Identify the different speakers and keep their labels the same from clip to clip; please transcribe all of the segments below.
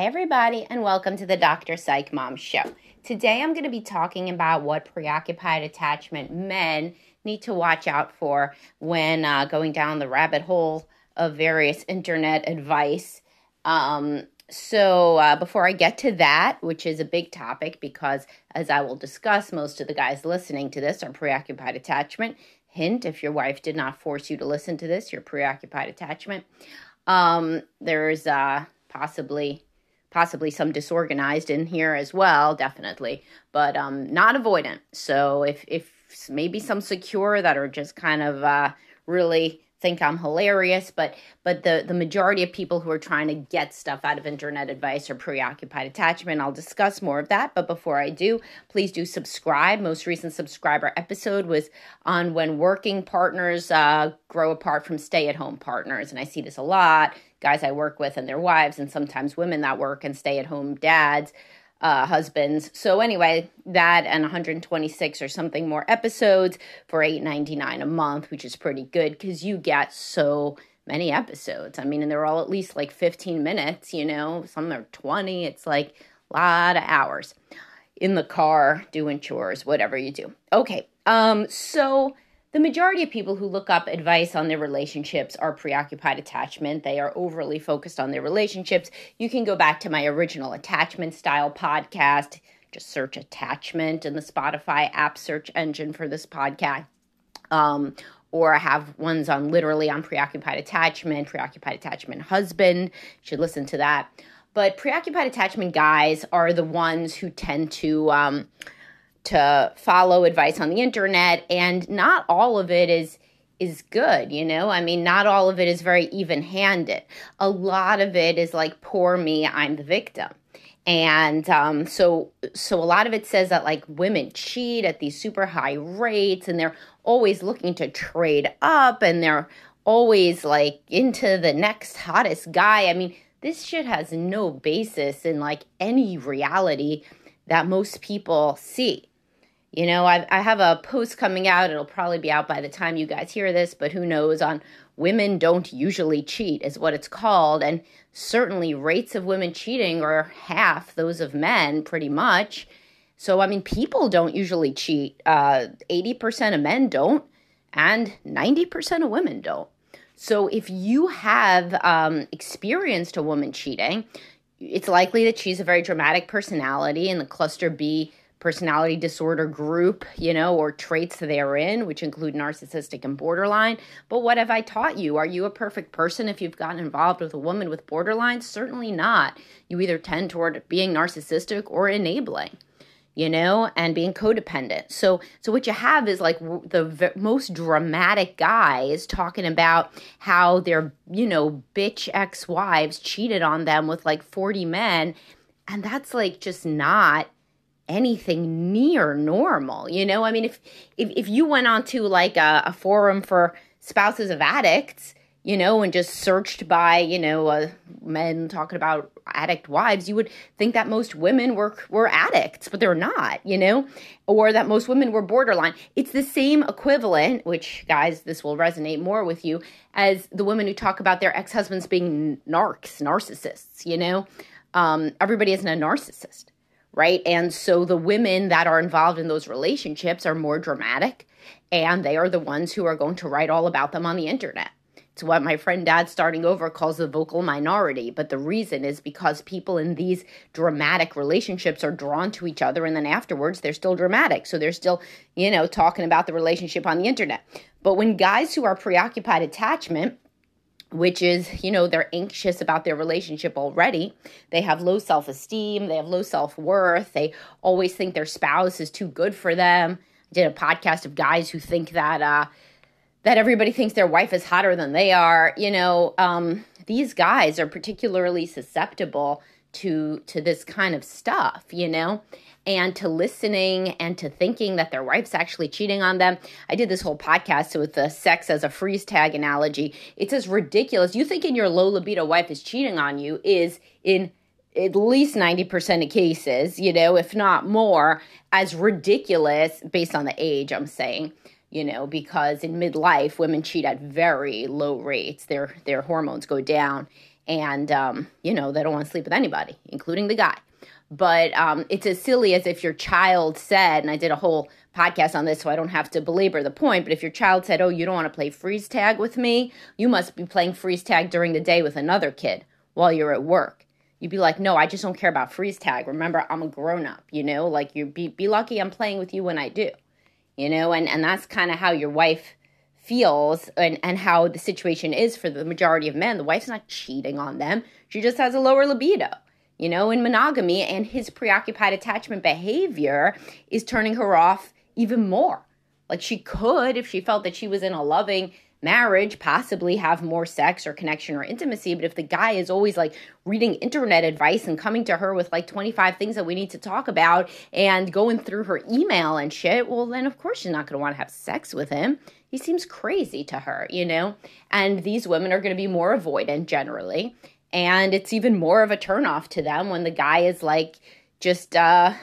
Speaker 1: Hi, everybody, and welcome to the Dr. Psych Mom Show. Today, I'm going to be talking about what preoccupied attachment men need to watch out for when uh, going down the rabbit hole of various internet advice. Um, so, uh, before I get to that, which is a big topic because, as I will discuss, most of the guys listening to this are preoccupied attachment. Hint if your wife did not force you to listen to this, you're preoccupied attachment. Um, there's uh, possibly possibly some disorganized in here as well, definitely, but um, not avoidant. So if if maybe some secure that are just kind of uh, really think I'm hilarious, but but the the majority of people who are trying to get stuff out of internet advice are preoccupied attachment. I'll discuss more of that, but before I do, please do subscribe. Most recent subscriber episode was on when working partners uh, grow apart from stay at home partners, and I see this a lot. Guys I work with and their wives, and sometimes women that work and stay at home dads uh, husbands. So anyway, that and 126 or something more episodes for 8.99 a month, which is pretty good because you get so many episodes. I mean, and they're all at least like 15 minutes. You know, some are 20. It's like a lot of hours in the car doing chores, whatever you do. Okay, um, so the majority of people who look up advice on their relationships are preoccupied attachment. They are overly focused on their relationships. You can go back to my original attachment style podcast. Just search attachment in the Spotify app search engine for this podcast. Um, or I have ones on literally on preoccupied attachment, preoccupied attachment husband. You should listen to that. But preoccupied attachment guys are the ones who tend to um, to follow advice on the internet and not all of it is is good you know? I mean not all of it is very even handed a lot of it is like poor me i'm the victim. And um, so so a lot of it says that like women cheat at these super high rates and they're always looking to trade up and they're always like into the next hottest guy. I mean this shit has no basis in like any reality that most people see you know, I, I have a post coming out. It'll probably be out by the time you guys hear this, but who knows on women don't usually cheat, is what it's called. And certainly rates of women cheating are half those of men, pretty much. So, I mean, people don't usually cheat. Uh, 80% of men don't, and 90% of women don't. So, if you have um, experienced a woman cheating, it's likely that she's a very dramatic personality, and the cluster B personality disorder group, you know, or traits therein, which include narcissistic and borderline. But what have I taught you? Are you a perfect person if you've gotten involved with a woman with borderline? Certainly not. You either tend toward being narcissistic or enabling you know and being codependent so so what you have is like the v- most dramatic guys talking about how their you know bitch ex-wives cheated on them with like 40 men and that's like just not anything near normal. You know, I mean, if if, if you went onto like a, a forum for spouses of addicts, you know, and just searched by, you know, uh, men talking about addict wives, you would think that most women were were addicts, but they're not, you know, or that most women were borderline. It's the same equivalent, which guys, this will resonate more with you, as the women who talk about their ex husbands being narcs, narcissists. You know, um, everybody isn't a narcissist right? And so the women that are involved in those relationships are more dramatic and they are the ones who are going to write all about them on the internet. It's what my friend Dad Starting Over calls the vocal minority. But the reason is because people in these dramatic relationships are drawn to each other and then afterwards they're still dramatic. So they're still, you know, talking about the relationship on the internet. But when guys who are preoccupied attachment, which is, you know, they're anxious about their relationship already. They have low self esteem, they have low self worth, they always think their spouse is too good for them. I did a podcast of guys who think that, uh, that everybody thinks their wife is hotter than they are. You know, um, these guys are particularly susceptible to to this kind of stuff, you know and to listening and to thinking that their wife's actually cheating on them. I did this whole podcast with the sex as a freeze tag analogy. It's as ridiculous. You thinking your low libido wife is cheating on you is in at least 90% of cases, you know, if not more, as ridiculous based on the age, I'm saying you know because in midlife women cheat at very low rates their their hormones go down and um, you know they don't want to sleep with anybody, including the guy. But um, it's as silly as if your child said, and I did a whole podcast on this, so I don't have to belabor the point. But if your child said, "Oh, you don't want to play freeze tag with me," you must be playing freeze tag during the day with another kid while you're at work. You'd be like, "No, I just don't care about freeze tag. Remember, I'm a grown up. You know, like you be be lucky I'm playing with you when I do." You know, and and that's kind of how your wife feels and, and how the situation is for the majority of men. The wife's not cheating on them. She just has a lower libido you know, in monogamy, and his preoccupied attachment behavior is turning her off even more. Like she could, if she felt that she was in a loving marriage, possibly have more sex or connection or intimacy. But if the guy is always like reading internet advice and coming to her with like 25 things that we need to talk about and going through her email and shit, well, then of course she's not going to want to have sex with him. He seems crazy to her, you know? And these women are going to be more avoidant generally. And it's even more of a turnoff to them when the guy is like just uh,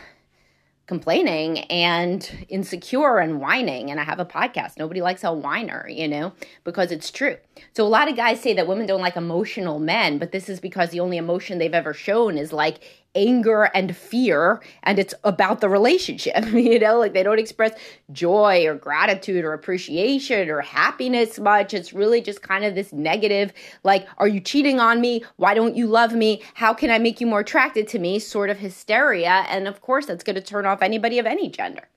Speaker 1: complaining and insecure and whining. And I have a podcast. Nobody likes a whiner, you know, because it's true. So a lot of guys say that women don't like emotional men, but this is because the only emotion they've ever shown is like anger and fear and it's about the relationship you know? Like they don't express joy or gratitude or appreciation or happiness much. It's really just kind of this negative like are you cheating on me? Why don't you love me? How can i make you more attracted to me? sort of hysteria and of course that's going to turn off anybody of any gender.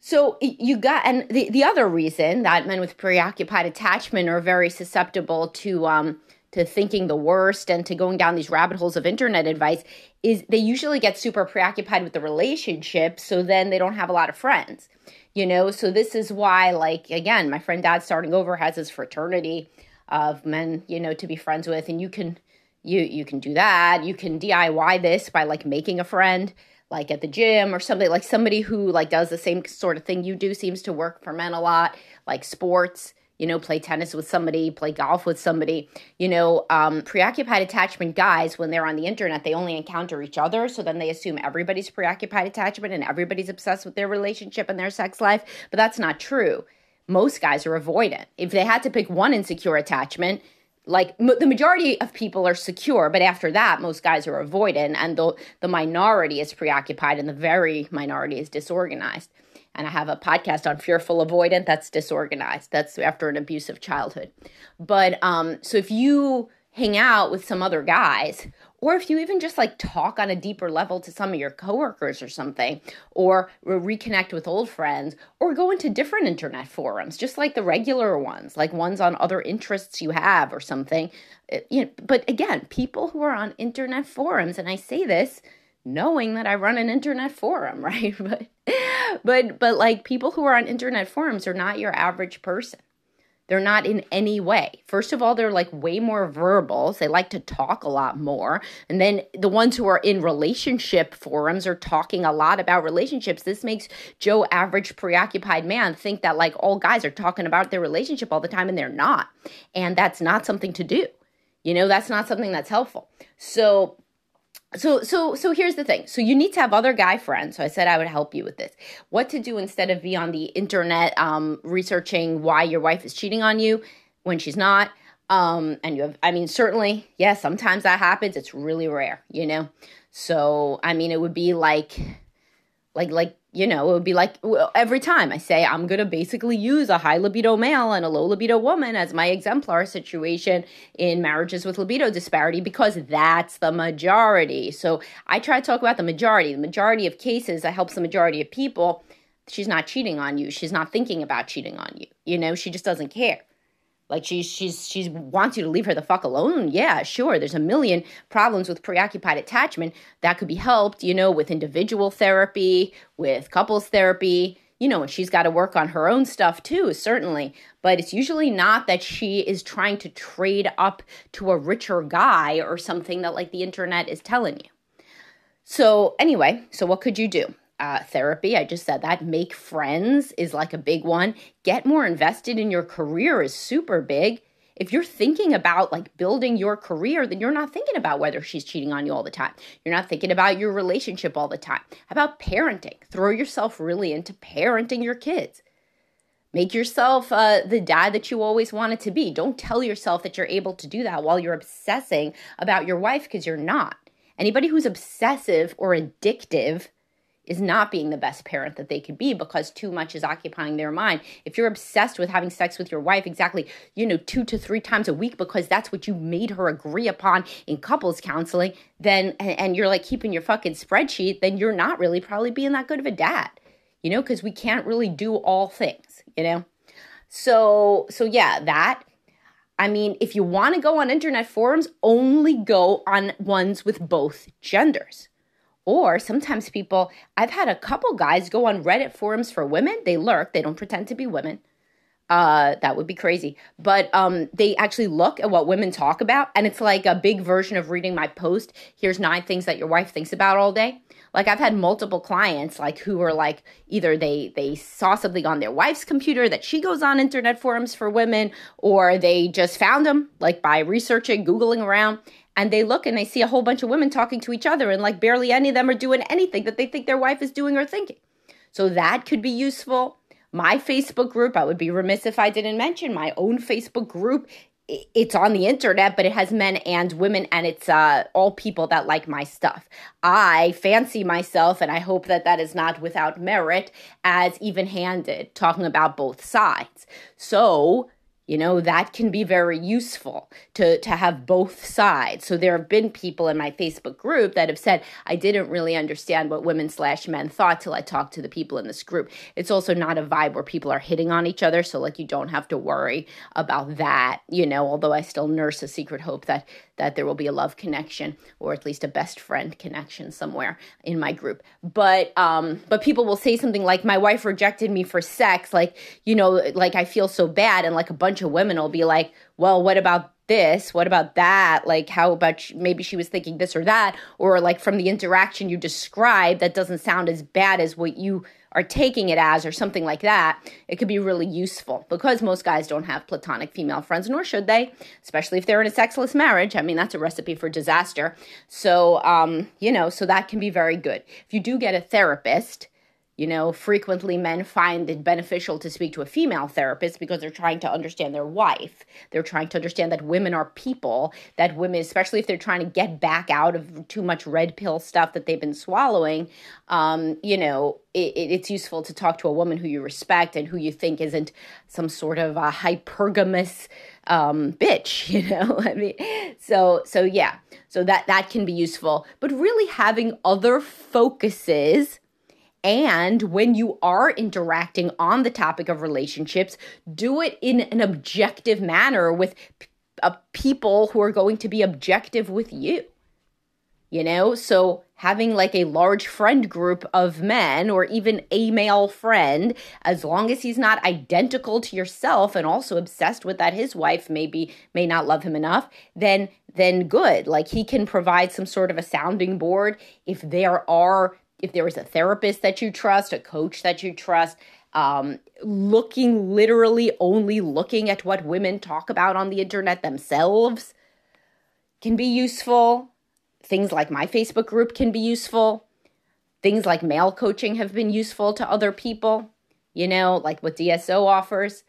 Speaker 1: So you got, and the, the other reason that men with preoccupied attachment are very susceptible to um, to thinking the worst and to going down these rabbit holes of internet advice is they usually get super preoccupied with the relationship so then they don't have a lot of friends you know? So this is why like again my friend dad starting over has his fraternity of men you know to be friends with and you can you you can do that. You can diy this by like making a friend like at the gym or something. Like somebody who like does the same sort of thing you do seems to work for men a lot like sports you know, play tennis with somebody, play golf with somebody. You know, um, preoccupied attachment guys, when they're on the internet, they only encounter each other. So then they assume everybody's preoccupied attachment and everybody's obsessed with their relationship and their sex life. But that's not true. Most guys are avoidant. If they had to pick one insecure attachment, like the majority of people are secure, but after that, most guys are avoidant, and the the minority is preoccupied, and the very minority is disorganized and I have a podcast on fearful avoidant that's disorganized. That's after an abusive childhood. But um, so if you hang out with some other guys, or if you even just like talk on a deeper level to some of your coworkers or something, or reconnect with old friends, or go into different internet forums, just like the regular ones, like ones on other interests you have or something. Uh, you know, but again, people who are on internet forums, and I say this knowing that I run an internet forum, right? But but but like people who are on internet forums are not your average person. They're not in any way. First of all, they're like way more verbals. They like to talk a lot more. And then the ones who are in relationship forums are talking a lot about relationships. This makes Joe average preoccupied man think that like all guys are talking about their relationship all the time and they're not. And that's not something to do. You know, that's not something that's helpful. So so so so here's the thing. So you need to have other guy friends. So i said i would help you with this. What to do instead of be on the internet um, researching why your wife is cheating on you when she's not um, and you have i mean certainly yeah, sometimes that happens. It's really rare you know? So i mean it would be like like like you know, it would be like every time I say I'm going to basically use a high libido male and a low libido woman as my exemplar situation in marriages with libido disparity because that's the majority. So I try to talk about the majority. The majority of cases, that helps the majority of people. She's not cheating on you. She's not thinking about cheating on you. You know, she just doesn't care. Like she's she's she wants you to leave her the fuck alone. Yeah, sure. There's a million problems with preoccupied attachment that could be helped, you know, with individual therapy, with couples therapy, you know, and she's got to work on her own stuff too, certainly. But it's usually not that she is trying to trade up to a richer guy or something that like the internet is telling you. So, anyway, so what could you do? Uh, therapy. I just said that. Make friends is like a big one. Get more invested in your career is super big. If you're thinking about like building your career, then you're not thinking about whether she's cheating on you all the time. You're not thinking about your relationship all the time. How about parenting? Throw yourself really into parenting your kids. Make yourself uh, the dad that you always wanted to be. Don't tell yourself that you're able to do that while you're obsessing about your wife because you're not. Anybody who's obsessive or addictive is not being the best parent that they could be because too much is occupying their mind. If you're obsessed with having sex with your wife exactly, you know, two to three times a week because that's what you made her agree upon in couples counseling, then and you're like keeping your fucking spreadsheet, then you're not really probably being that good of a dad. You know, because we can't really do all things, you know? So so yeah, that I mean, if you want to go on internet forums, only go on ones with both genders. Or sometimes people, I've had a couple guys go on Reddit forums for women. They lurk, they don't pretend to be women. Uh, that would be crazy. But um, they actually look at what women talk about, and it's like a big version of reading my post. Here's nine things that your wife thinks about all day. Like I've had multiple clients like who are like either they they saw something on their wife's computer that she goes on internet forums for women, or they just found them like by researching, googling around, and they look and they see a whole bunch of women talking to each other and like barely any of them are doing anything that they think their wife is doing or thinking. So that could be useful. My Facebook group, I would be remiss if I didn't mention my own Facebook group. It's on the internet, but it has men and women, and it's uh, all people that like my stuff. I fancy myself, and I hope that that is not without merit, as even handed, talking about both sides. So you know that can be very useful to to have both sides. So there have been people in my facebook group that have said i didn't really understand what women slash men thought till i talked to the people in this group. It's also not a vibe where people are hitting on each other so like you don't have to worry about that you know although i still nurse a secret hope that that there will be a love connection or at least a best friend connection somewhere in my group. But um but people will say something like my wife rejected me for sex like you know like i feel so bad and like a bunch of women will be like well what about this? What about that? Like how about maybe she was thinking this or that or like from the interaction you describe that doesn't sound as bad as what you are taking it as or something like that, it could be really useful because most guys don't have platonic female friends, nor should they, especially if they're in a sexless marriage. I mean, that's a recipe for disaster. So, um, you know, so that can be very good. If you do get a therapist, you know, frequently men find it beneficial to speak to a female therapist because they're trying to understand their wife. They're trying to understand that women are people, that women, especially if they're trying to get back out of too much red pill stuff that they've been swallowing, um, you know, it, it's useful to talk to a woman who you respect and who you think isn't some sort of a hypergamous um, bitch, you know. I mean, so so yeah, so that that can be useful, but really having other focuses and when you are interacting on the topic of relationships, do it in an objective manner with uh, people who are going to be objective with you. You know, so having like a large friend group of men or even a male friend, as long as he's not identical to yourself and also obsessed with that his wife maybe may not love him enough, then then good. Like he can provide some sort of a sounding board if there are if there is a therapist that you trust, a coach that you trust, um, looking literally only looking at what women talk about on the internet themselves can be useful. Things like my Facebook group can be useful. Things like male coaching have been useful to other people, you know, like what DSO offers.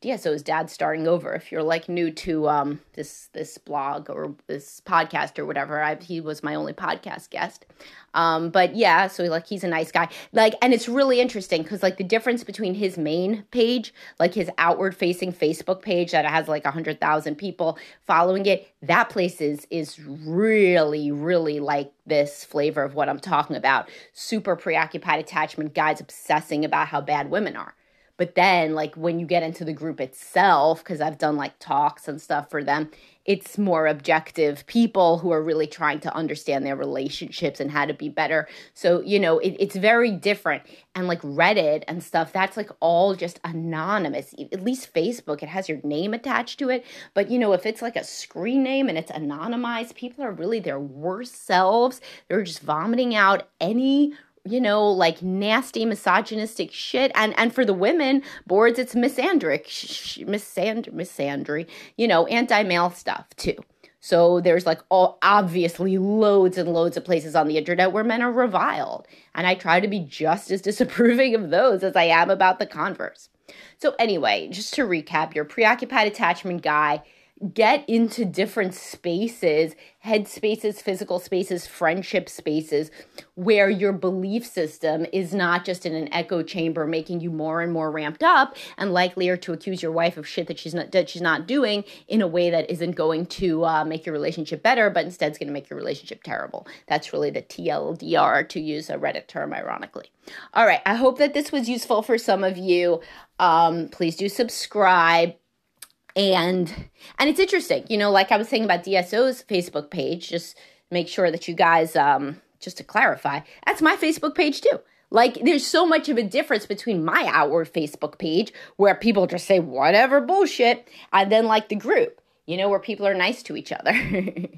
Speaker 1: DSO's dad starting over. If you're like new to um, this this blog or this podcast or whatever, I, he was my only podcast guest. Um, but yeah, so like he's a nice guy. Like, and it's really interesting because like the difference between his main page, like his outward facing Facebook page that has like a hundred thousand people following it, that place is is really really like this flavor of what I'm talking about. Super preoccupied attachment guys obsessing about how bad women are but then, like, when you get into the group itself, because I've done like talks and stuff for them, it's more objective people who are really trying to understand their relationships and how to be better. So, you know, it, it's very different. And like Reddit and stuff, that's like all just anonymous. At least Facebook, it has your name attached to it. But, you know, if it's like a screen name and it's anonymized, people are really their worst selves. They're just vomiting out any you know, like nasty misogynistic shit. And and for the women boards, it's misandric, misand misandry, you know, anti-male stuff too. So there's like all obviously loads and loads of places on the internet where men are reviled. And I try to be just as disapproving of those as I am about the converse. So, anyway, just to recap, your preoccupied attachment guy get into different spaces, head spaces, physical spaces, friendship spaces, where your belief system is not just in an echo chamber, making you more and more ramped up and likelier to accuse your wife of shit that she's not that she's not doing in a way that isn't going to uh, make your relationship better, but instead is going to make your relationship terrible. That's really the TLDR, to use a Reddit term, ironically. All right, I hope that this was useful for some of you. Um, please do subscribe and and it's interesting you know like i was saying about dso's facebook page just make sure that you guys um just to clarify that's my facebook page too. Like there's so much of a difference between my outward facebook page where people just say whatever bullshit and then like the group you know where people are nice to each other.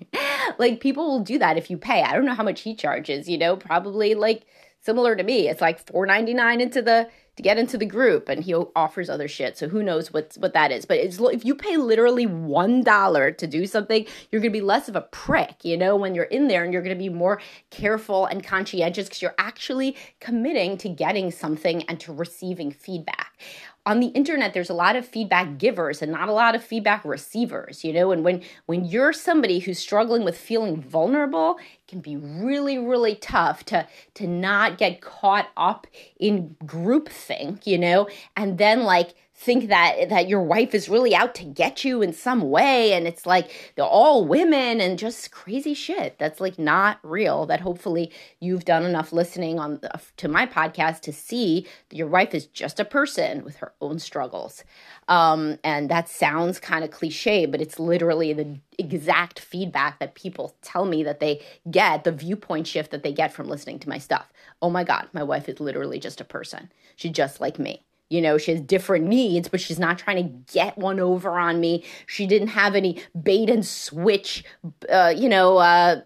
Speaker 1: Like people will do that if you pay. I don't know how much he charges you know probably like similar to me. It's like 4.99 into the to get into the group and he offers other shit. So who knows what what that is. But if you pay literally one dollar to do something you're to be less of a prick you know when you're in there and you're to be more careful and conscientious because you're actually committing to getting something and to receiving feedback. On the internet there's a lot of feedback givers and not a lot of feedback receivers you know and when when you're somebody who's struggling with feeling vulnerable can be really really tough to to not get caught up in groupthink you know? And then like think that that your wife is really out to get you in some way and it's like they're all women and just crazy shit that's like not real that hopefully you've done enough listening on the, to my podcast to see that your wife is just a person with her own struggles. Um, and that sounds kind of cliche but it's literally the exact feedback that people tell me that they get the viewpoint shift that they get from listening to my stuff. Oh my god my wife is literally just a person. She's just like me. You know, she has different needs, but she's not trying to get one over on me. She didn't have any bait and switch, uh, you know, uh,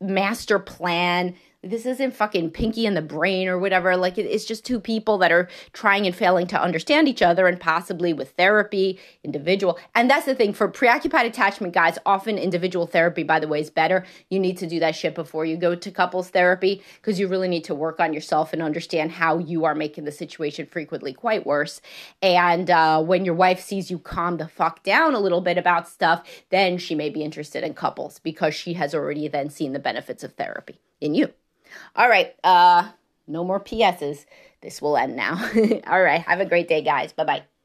Speaker 1: master plan this isn't fucking Pinky and the Brain or whatever. Like it's just two people that are trying and failing to understand each other, and possibly with therapy, individual. And that's the thing for preoccupied attachment guys. Often individual therapy, by the way, is better. You need to do that shit before you go to couples therapy because you really need to work on yourself and understand how you are making the situation frequently quite worse. And uh, when your wife sees you calm the fuck down a little bit about stuff, then she may be interested in couples because she has already then seen the benefits of therapy in you. All right. Uh, no more PSs. This will end now. All right. Have a great day, guys. Bye bye.